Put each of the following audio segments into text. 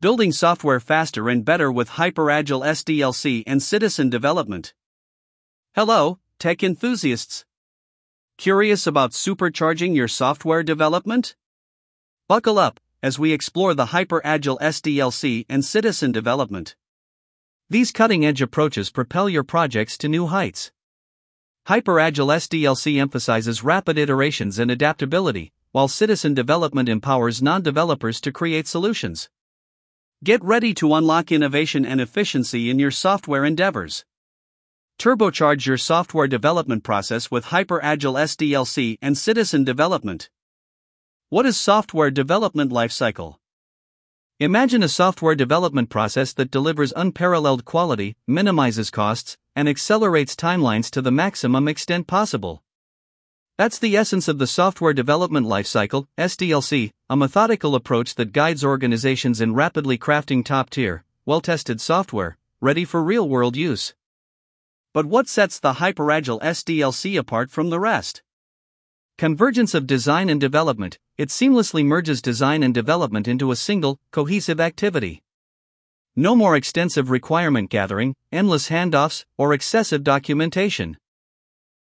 Building software faster and better with HyperAgile SDLC and citizen development. Hello, tech enthusiasts. Curious about supercharging your software development? Buckle up as we explore the HyperAgile SDLC and citizen development. These cutting edge approaches propel your projects to new heights. HyperAgile SDLC emphasizes rapid iterations and adaptability, while citizen development empowers non developers to create solutions. Get ready to unlock innovation and efficiency in your software endeavors. Turbocharge your software development process with hyper agile SDLC and citizen development. What is software development lifecycle? Imagine a software development process that delivers unparalleled quality, minimizes costs, and accelerates timelines to the maximum extent possible. That's the essence of the software development lifecycle, SDLC, a methodical approach that guides organizations in rapidly crafting top tier, well tested software, ready for real world use. But what sets the HyperAgile SDLC apart from the rest? Convergence of design and development, it seamlessly merges design and development into a single, cohesive activity. No more extensive requirement gathering, endless handoffs, or excessive documentation.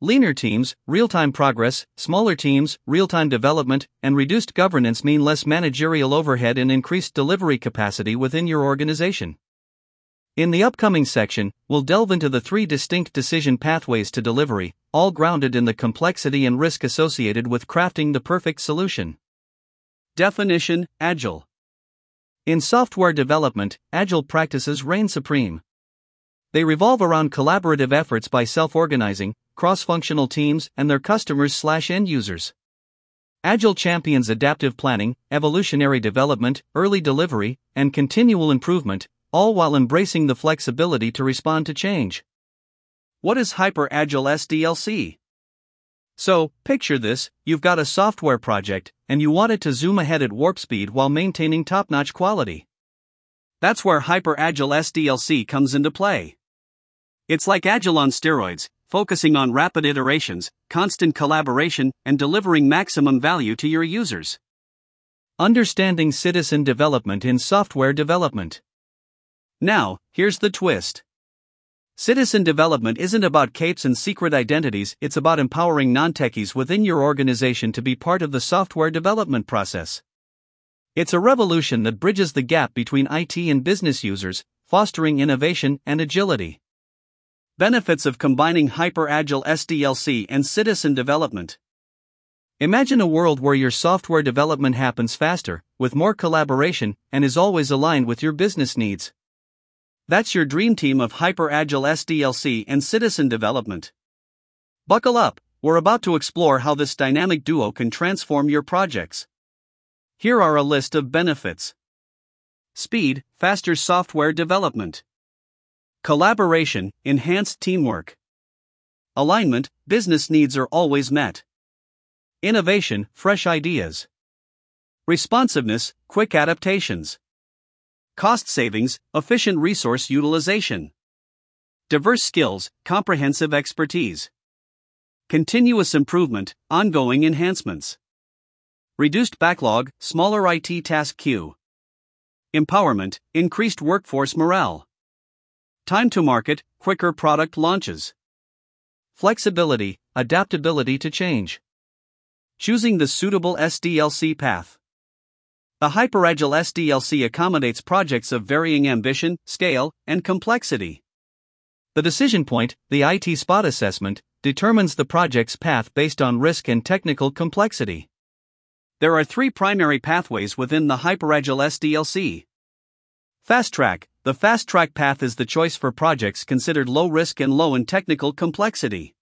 Leaner teams, real time progress, smaller teams, real time development, and reduced governance mean less managerial overhead and increased delivery capacity within your organization. In the upcoming section, we'll delve into the three distinct decision pathways to delivery, all grounded in the complexity and risk associated with crafting the perfect solution. Definition Agile. In software development, agile practices reign supreme. They revolve around collaborative efforts by self organizing, cross functional teams, and their customers slash end users. Agile champions adaptive planning, evolutionary development, early delivery, and continual improvement, all while embracing the flexibility to respond to change. What is Hyper Agile SDLC? So, picture this you've got a software project, and you want it to zoom ahead at warp speed while maintaining top notch quality. That's where Hyper Agile SDLC comes into play. It's like Agile on steroids, focusing on rapid iterations, constant collaboration, and delivering maximum value to your users. Understanding citizen development in software development. Now, here's the twist. Citizen development isn't about capes and secret identities, it's about empowering non techies within your organization to be part of the software development process. It's a revolution that bridges the gap between IT and business users, fostering innovation and agility. Benefits of combining hyper-agile SDLC and citizen development. Imagine a world where your software development happens faster, with more collaboration, and is always aligned with your business needs. That's your dream team of hyper-agile SDLC and citizen development. Buckle up, we're about to explore how this dynamic duo can transform your projects. Here are a list of benefits Speed, faster software development. Collaboration, enhanced teamwork. Alignment, business needs are always met. Innovation, fresh ideas. Responsiveness, quick adaptations. Cost savings, efficient resource utilization. Diverse skills, comprehensive expertise. Continuous improvement, ongoing enhancements. Reduced backlog, smaller IT task queue. Empowerment, increased workforce morale. Time to market, quicker product launches. Flexibility, adaptability to change. Choosing the suitable SDLC path. The HyperAgile SDLC accommodates projects of varying ambition, scale, and complexity. The decision point, the IT spot assessment, determines the project's path based on risk and technical complexity. There are three primary pathways within the HyperAgile SDLC. Fast Track The fast track path is the choice for projects considered low risk and low in technical complexity.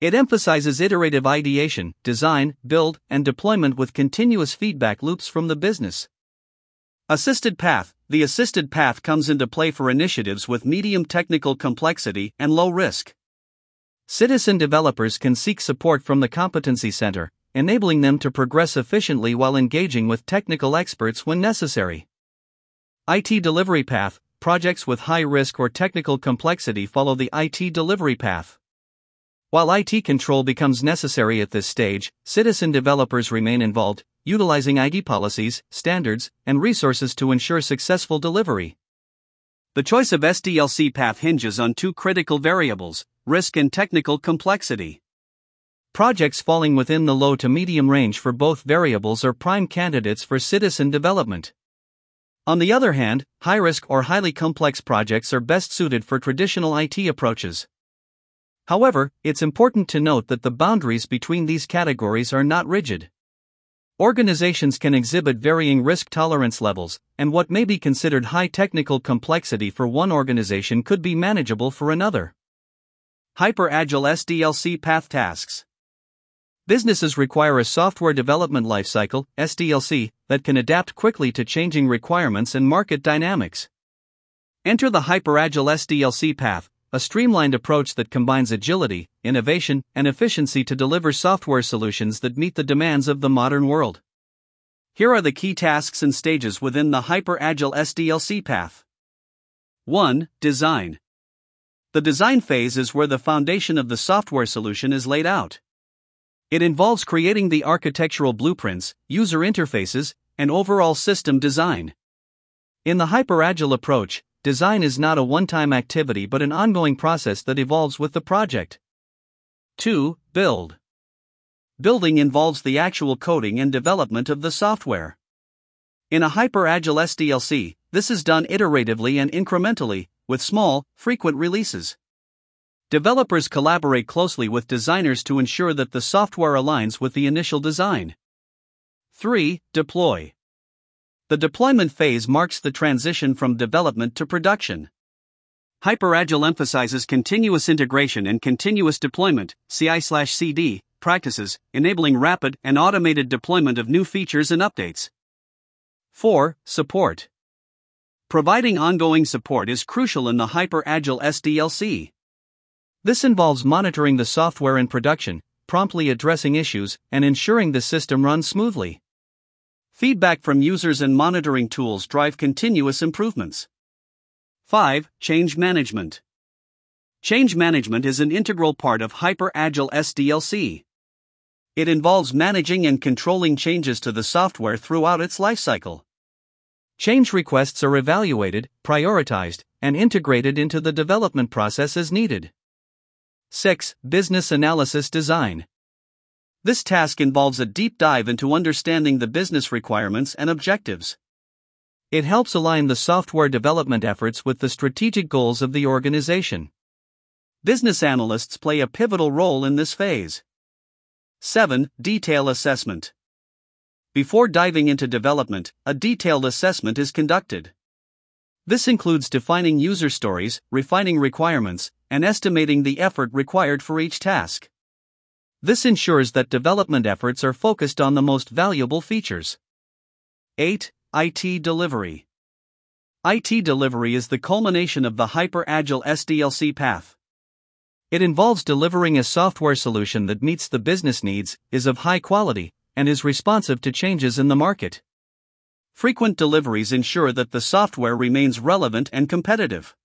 It emphasizes iterative ideation, design, build, and deployment with continuous feedback loops from the business. Assisted path The assisted path comes into play for initiatives with medium technical complexity and low risk. Citizen developers can seek support from the Competency Center, enabling them to progress efficiently while engaging with technical experts when necessary. IT delivery path projects with high risk or technical complexity follow the IT delivery path. While IT control becomes necessary at this stage, citizen developers remain involved, utilizing IT policies, standards, and resources to ensure successful delivery. The choice of SDLC path hinges on two critical variables risk and technical complexity. Projects falling within the low to medium range for both variables are prime candidates for citizen development. On the other hand, high risk or highly complex projects are best suited for traditional IT approaches. However, it's important to note that the boundaries between these categories are not rigid. Organizations can exhibit varying risk tolerance levels, and what may be considered high technical complexity for one organization could be manageable for another. Hyper Agile SDLC Path Tasks Businesses require a software development lifecycle, SDLC, that can adapt quickly to changing requirements and market dynamics. Enter the Hyperagile SDLC path, a streamlined approach that combines agility, innovation, and efficiency to deliver software solutions that meet the demands of the modern world. Here are the key tasks and stages within the Hyperagile SDLC path. 1. Design. The design phase is where the foundation of the software solution is laid out. It involves creating the architectural blueprints, user interfaces, and overall system design. In the hyperagile approach, design is not a one time activity but an ongoing process that evolves with the project. 2. Build. Building involves the actual coding and development of the software. In a hyperagile SDLC, this is done iteratively and incrementally, with small, frequent releases. Developers collaborate closely with designers to ensure that the software aligns with the initial design. 3. Deploy. The deployment phase marks the transition from development to production. Hyperagile emphasizes continuous integration and continuous deployment, CI/CD, practices, enabling rapid and automated deployment of new features and updates. 4. Support. Providing ongoing support is crucial in the Hyperagile SDLC. This involves monitoring the software in production, promptly addressing issues, and ensuring the system runs smoothly. Feedback from users and monitoring tools drive continuous improvements. 5. Change management. Change management is an integral part of Hyper-Agile SDLC. It involves managing and controlling changes to the software throughout its lifecycle. Change requests are evaluated, prioritized, and integrated into the development process as needed. 6. Business Analysis Design. This task involves a deep dive into understanding the business requirements and objectives. It helps align the software development efforts with the strategic goals of the organization. Business analysts play a pivotal role in this phase. 7. Detail Assessment. Before diving into development, a detailed assessment is conducted. This includes defining user stories, refining requirements, and estimating the effort required for each task. This ensures that development efforts are focused on the most valuable features. 8. IT Delivery IT delivery is the culmination of the hyper agile SDLC path. It involves delivering a software solution that meets the business needs, is of high quality, and is responsive to changes in the market. Frequent deliveries ensure that the software remains relevant and competitive.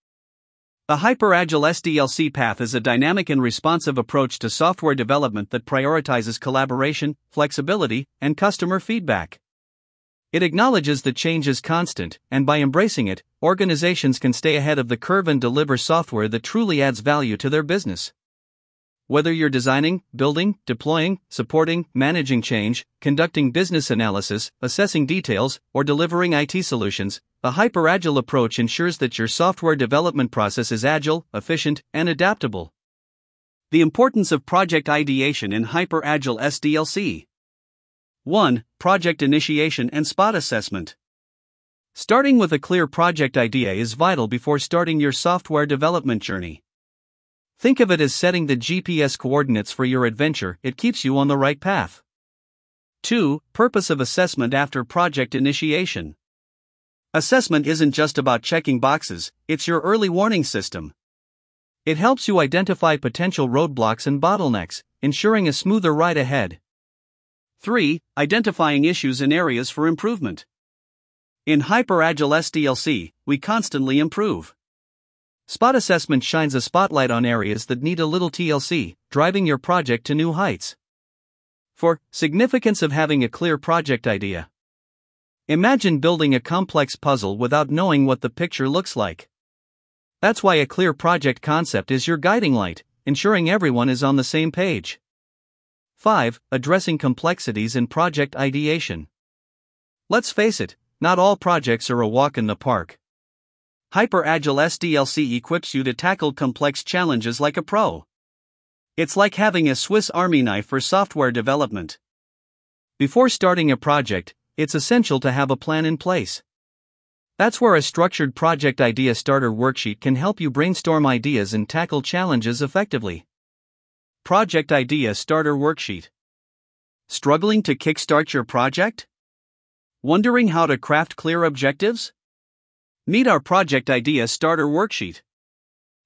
The Hyperagile SDLC path is a dynamic and responsive approach to software development that prioritizes collaboration, flexibility, and customer feedback. It acknowledges that change is constant, and by embracing it, organizations can stay ahead of the curve and deliver software that truly adds value to their business. Whether you're designing, building, deploying, supporting, managing change, conducting business analysis, assessing details, or delivering IT solutions, the hyper-agile approach ensures that your software development process is agile, efficient, and adaptable. The importance of project ideation in hyper-agile SDLC. 1. Project initiation and spot assessment. Starting with a clear project idea is vital before starting your software development journey. Think of it as setting the GPS coordinates for your adventure, it keeps you on the right path. 2. Purpose of assessment after project initiation. Assessment isn't just about checking boxes, it's your early warning system. It helps you identify potential roadblocks and bottlenecks, ensuring a smoother ride ahead. 3. Identifying issues and areas for improvement. In Hyperagile SDLC, we constantly improve. Spot assessment shines a spotlight on areas that need a little TLC, driving your project to new heights. 4. Significance of having a clear project idea. Imagine building a complex puzzle without knowing what the picture looks like. That's why a clear project concept is your guiding light, ensuring everyone is on the same page. 5. Addressing complexities in project ideation. Let's face it, not all projects are a walk in the park. Hyper-Agile SDLC equips you to tackle complex challenges like a pro. It's like having a Swiss Army knife for software development. Before starting a project, it's essential to have a plan in place. That's where a structured project idea starter worksheet can help you brainstorm ideas and tackle challenges effectively. Project Idea Starter Worksheet Struggling to kickstart your project? Wondering how to craft clear objectives? Meet our Project Idea Starter Worksheet.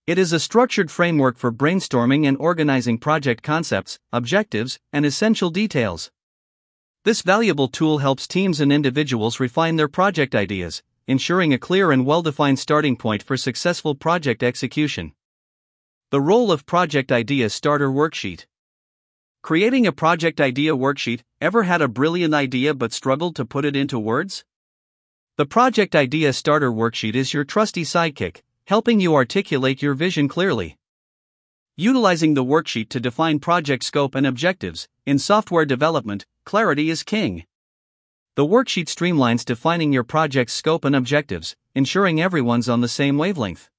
It is a structured framework for brainstorming and organizing project concepts, objectives, and essential details. This valuable tool helps teams and individuals refine their project ideas, ensuring a clear and well defined starting point for successful project execution. The role of Project Idea Starter Worksheet Creating a project idea worksheet, ever had a brilliant idea but struggled to put it into words? The Project Idea Starter Worksheet is your trusty sidekick, helping you articulate your vision clearly. Utilizing the worksheet to define project scope and objectives, in software development, clarity is king. The worksheet streamlines defining your project's scope and objectives, ensuring everyone's on the same wavelength.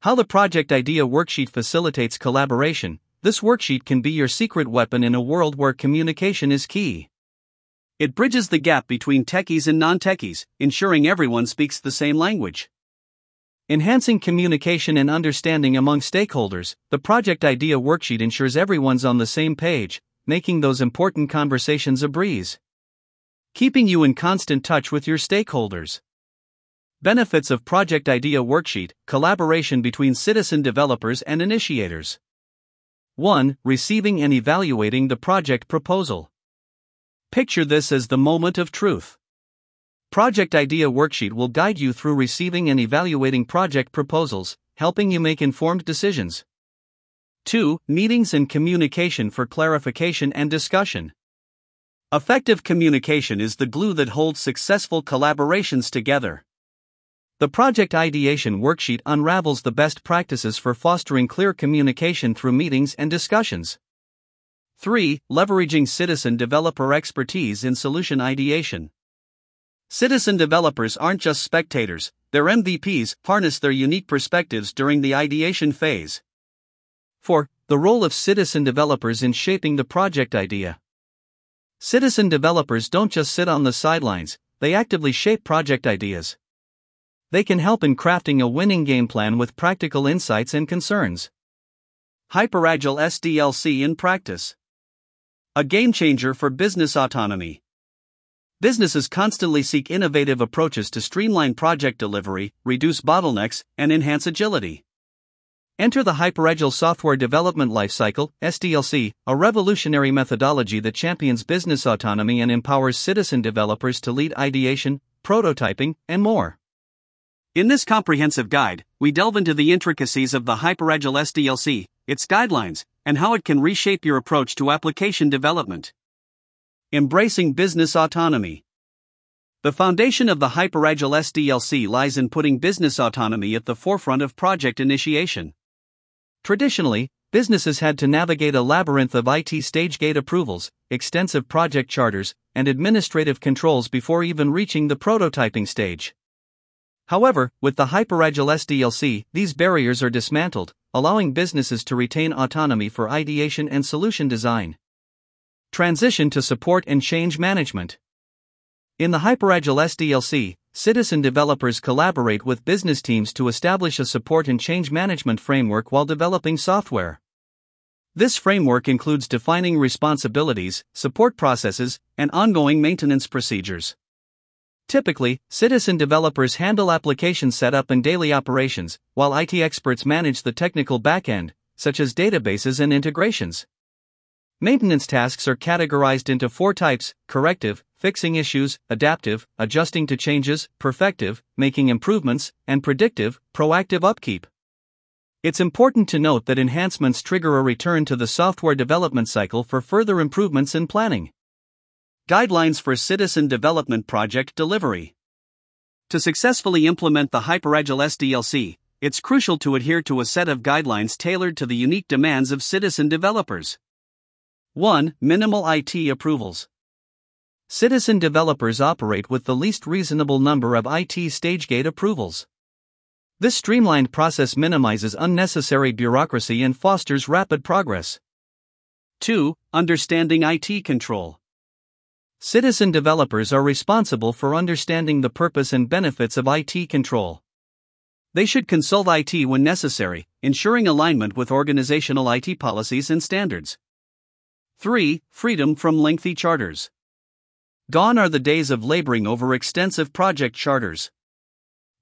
How the Project Idea Worksheet facilitates collaboration, this worksheet can be your secret weapon in a world where communication is key. It bridges the gap between techies and non techies, ensuring everyone speaks the same language. Enhancing communication and understanding among stakeholders, the Project Idea Worksheet ensures everyone's on the same page, making those important conversations a breeze. Keeping you in constant touch with your stakeholders. Benefits of Project Idea Worksheet Collaboration between citizen developers and initiators. 1. Receiving and evaluating the project proposal. Picture this as the moment of truth. Project Idea Worksheet will guide you through receiving and evaluating project proposals, helping you make informed decisions. 2. Meetings and communication for clarification and discussion. Effective communication is the glue that holds successful collaborations together. The Project Ideation Worksheet unravels the best practices for fostering clear communication through meetings and discussions. 3. Leveraging citizen developer expertise in solution ideation. Citizen developers aren't just spectators, they're MVPs, harness their unique perspectives during the ideation phase. 4. The role of citizen developers in shaping the project idea. Citizen developers don't just sit on the sidelines, they actively shape project ideas. They can help in crafting a winning game plan with practical insights and concerns. Hyperagile SDLC in practice. A game changer for business autonomy. Businesses constantly seek innovative approaches to streamline project delivery, reduce bottlenecks, and enhance agility. Enter the Hyperagile Software Development Lifecycle, SDLC, a revolutionary methodology that champions business autonomy and empowers citizen developers to lead ideation, prototyping, and more. In this comprehensive guide, we delve into the intricacies of the Hyperagile SDLC, its guidelines, and how it can reshape your approach to application development. Embracing business autonomy. The foundation of the Hyperagile SDLC lies in putting business autonomy at the forefront of project initiation. Traditionally, businesses had to navigate a labyrinth of IT stage gate approvals, extensive project charters, and administrative controls before even reaching the prototyping stage. However, with the Hyperagile SDLC, these barriers are dismantled, allowing businesses to retain autonomy for ideation and solution design. Transition to support and change management. In the Hyperagile SDLC, citizen developers collaborate with business teams to establish a support and change management framework while developing software. This framework includes defining responsibilities, support processes, and ongoing maintenance procedures. Typically, citizen developers handle application setup and daily operations, while IT experts manage the technical backend, such as databases and integrations. Maintenance tasks are categorized into four types corrective, fixing issues, adaptive, adjusting to changes, perfective, making improvements, and predictive, proactive upkeep. It's important to note that enhancements trigger a return to the software development cycle for further improvements in planning. Guidelines for Citizen Development Project Delivery. To successfully implement the HyperAgile SDLC, it's crucial to adhere to a set of guidelines tailored to the unique demands of citizen developers. 1. Minimal IT approvals. Citizen developers operate with the least reasonable number of IT stage gate approvals. This streamlined process minimizes unnecessary bureaucracy and fosters rapid progress. 2. Understanding IT control. Citizen developers are responsible for understanding the purpose and benefits of IT control. They should consult IT when necessary, ensuring alignment with organizational IT policies and standards. 3. Freedom from lengthy charters. Gone are the days of laboring over extensive project charters.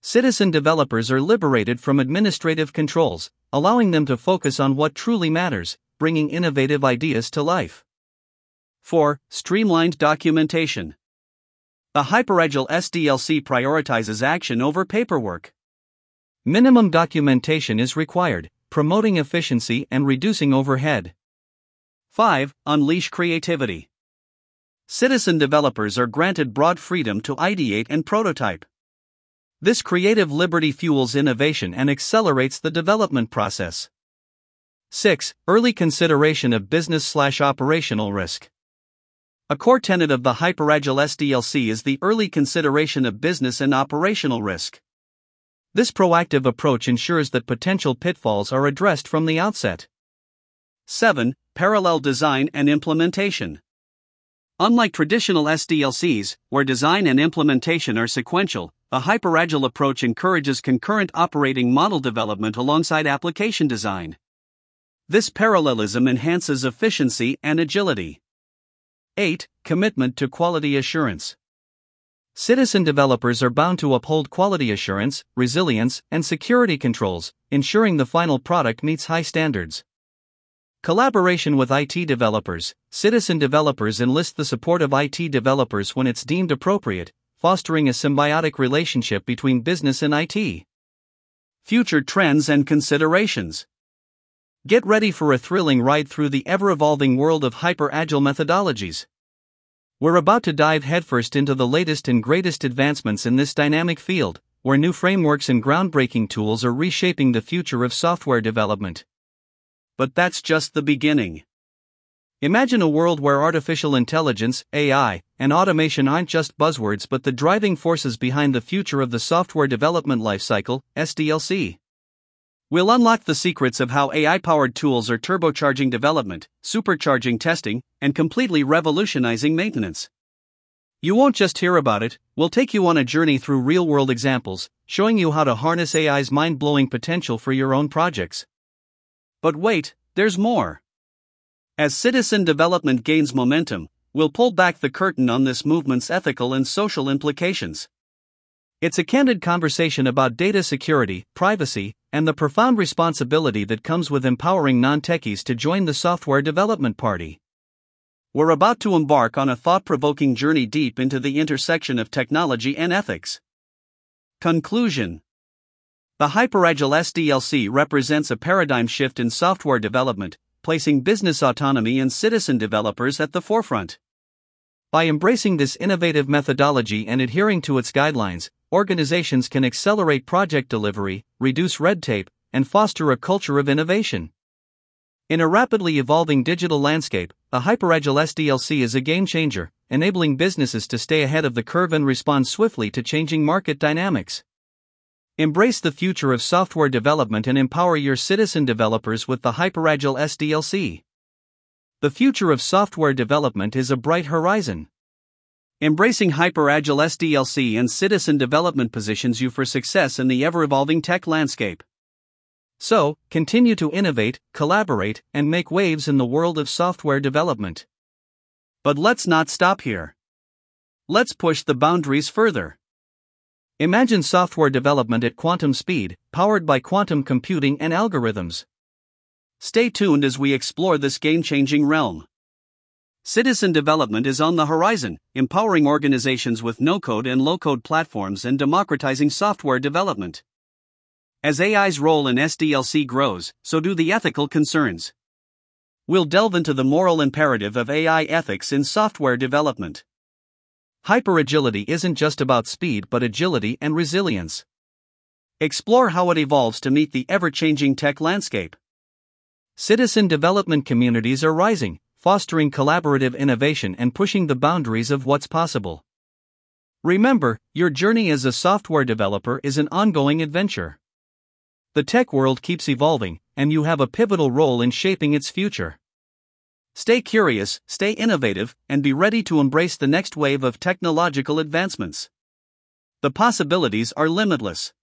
Citizen developers are liberated from administrative controls, allowing them to focus on what truly matters, bringing innovative ideas to life. 4. Streamlined documentation. The HyperAgile SDLC prioritizes action over paperwork. Minimum documentation is required, promoting efficiency and reducing overhead. 5. Unleash creativity. Citizen developers are granted broad freedom to ideate and prototype. This creative liberty fuels innovation and accelerates the development process. 6. Early consideration of business slash operational risk. A core tenet of the HyperAgile SDLC is the early consideration of business and operational risk. This proactive approach ensures that potential pitfalls are addressed from the outset. 7. Parallel design and implementation. Unlike traditional SDLCs, where design and implementation are sequential, a hyperagile approach encourages concurrent operating model development alongside application design. This parallelism enhances efficiency and agility. 8. Commitment to quality assurance. Citizen developers are bound to uphold quality assurance, resilience, and security controls, ensuring the final product meets high standards. Collaboration with IT developers. Citizen developers enlist the support of IT developers when it's deemed appropriate, fostering a symbiotic relationship between business and IT. Future trends and considerations. Get ready for a thrilling ride through the ever evolving world of hyper agile methodologies. We're about to dive headfirst into the latest and greatest advancements in this dynamic field, where new frameworks and groundbreaking tools are reshaping the future of software development. But that's just the beginning. Imagine a world where artificial intelligence, AI, and automation aren't just buzzwords but the driving forces behind the future of the software development lifecycle, SDLC. We'll unlock the secrets of how AI powered tools are turbocharging development, supercharging testing, and completely revolutionizing maintenance. You won't just hear about it, we'll take you on a journey through real world examples, showing you how to harness AI's mind blowing potential for your own projects. But wait, there's more. As citizen development gains momentum, we'll pull back the curtain on this movement's ethical and social implications. It's a candid conversation about data security, privacy, and the profound responsibility that comes with empowering non techies to join the software development party. We're about to embark on a thought provoking journey deep into the intersection of technology and ethics. Conclusion The HyperAgile SDLC represents a paradigm shift in software development, placing business autonomy and citizen developers at the forefront. By embracing this innovative methodology and adhering to its guidelines, organizations can accelerate project delivery, reduce red tape, and foster a culture of innovation. In a rapidly evolving digital landscape, a hyperagile SDLC is a game changer, enabling businesses to stay ahead of the curve and respond swiftly to changing market dynamics. Embrace the future of software development and empower your citizen developers with the HyperAgile SDLC. The future of software development is a bright horizon. Embracing HyperAgile SDLC and citizen development positions you for success in the ever evolving tech landscape. So, continue to innovate, collaborate, and make waves in the world of software development. But let's not stop here. Let's push the boundaries further. Imagine software development at quantum speed, powered by quantum computing and algorithms. Stay tuned as we explore this game changing realm. Citizen development is on the horizon, empowering organizations with no code and low code platforms and democratizing software development. As AI's role in SDLC grows, so do the ethical concerns. We'll delve into the moral imperative of AI ethics in software development. Hyperagility isn't just about speed but agility and resilience. Explore how it evolves to meet the ever changing tech landscape. Citizen development communities are rising, fostering collaborative innovation and pushing the boundaries of what's possible. Remember, your journey as a software developer is an ongoing adventure. The tech world keeps evolving, and you have a pivotal role in shaping its future. Stay curious, stay innovative, and be ready to embrace the next wave of technological advancements. The possibilities are limitless.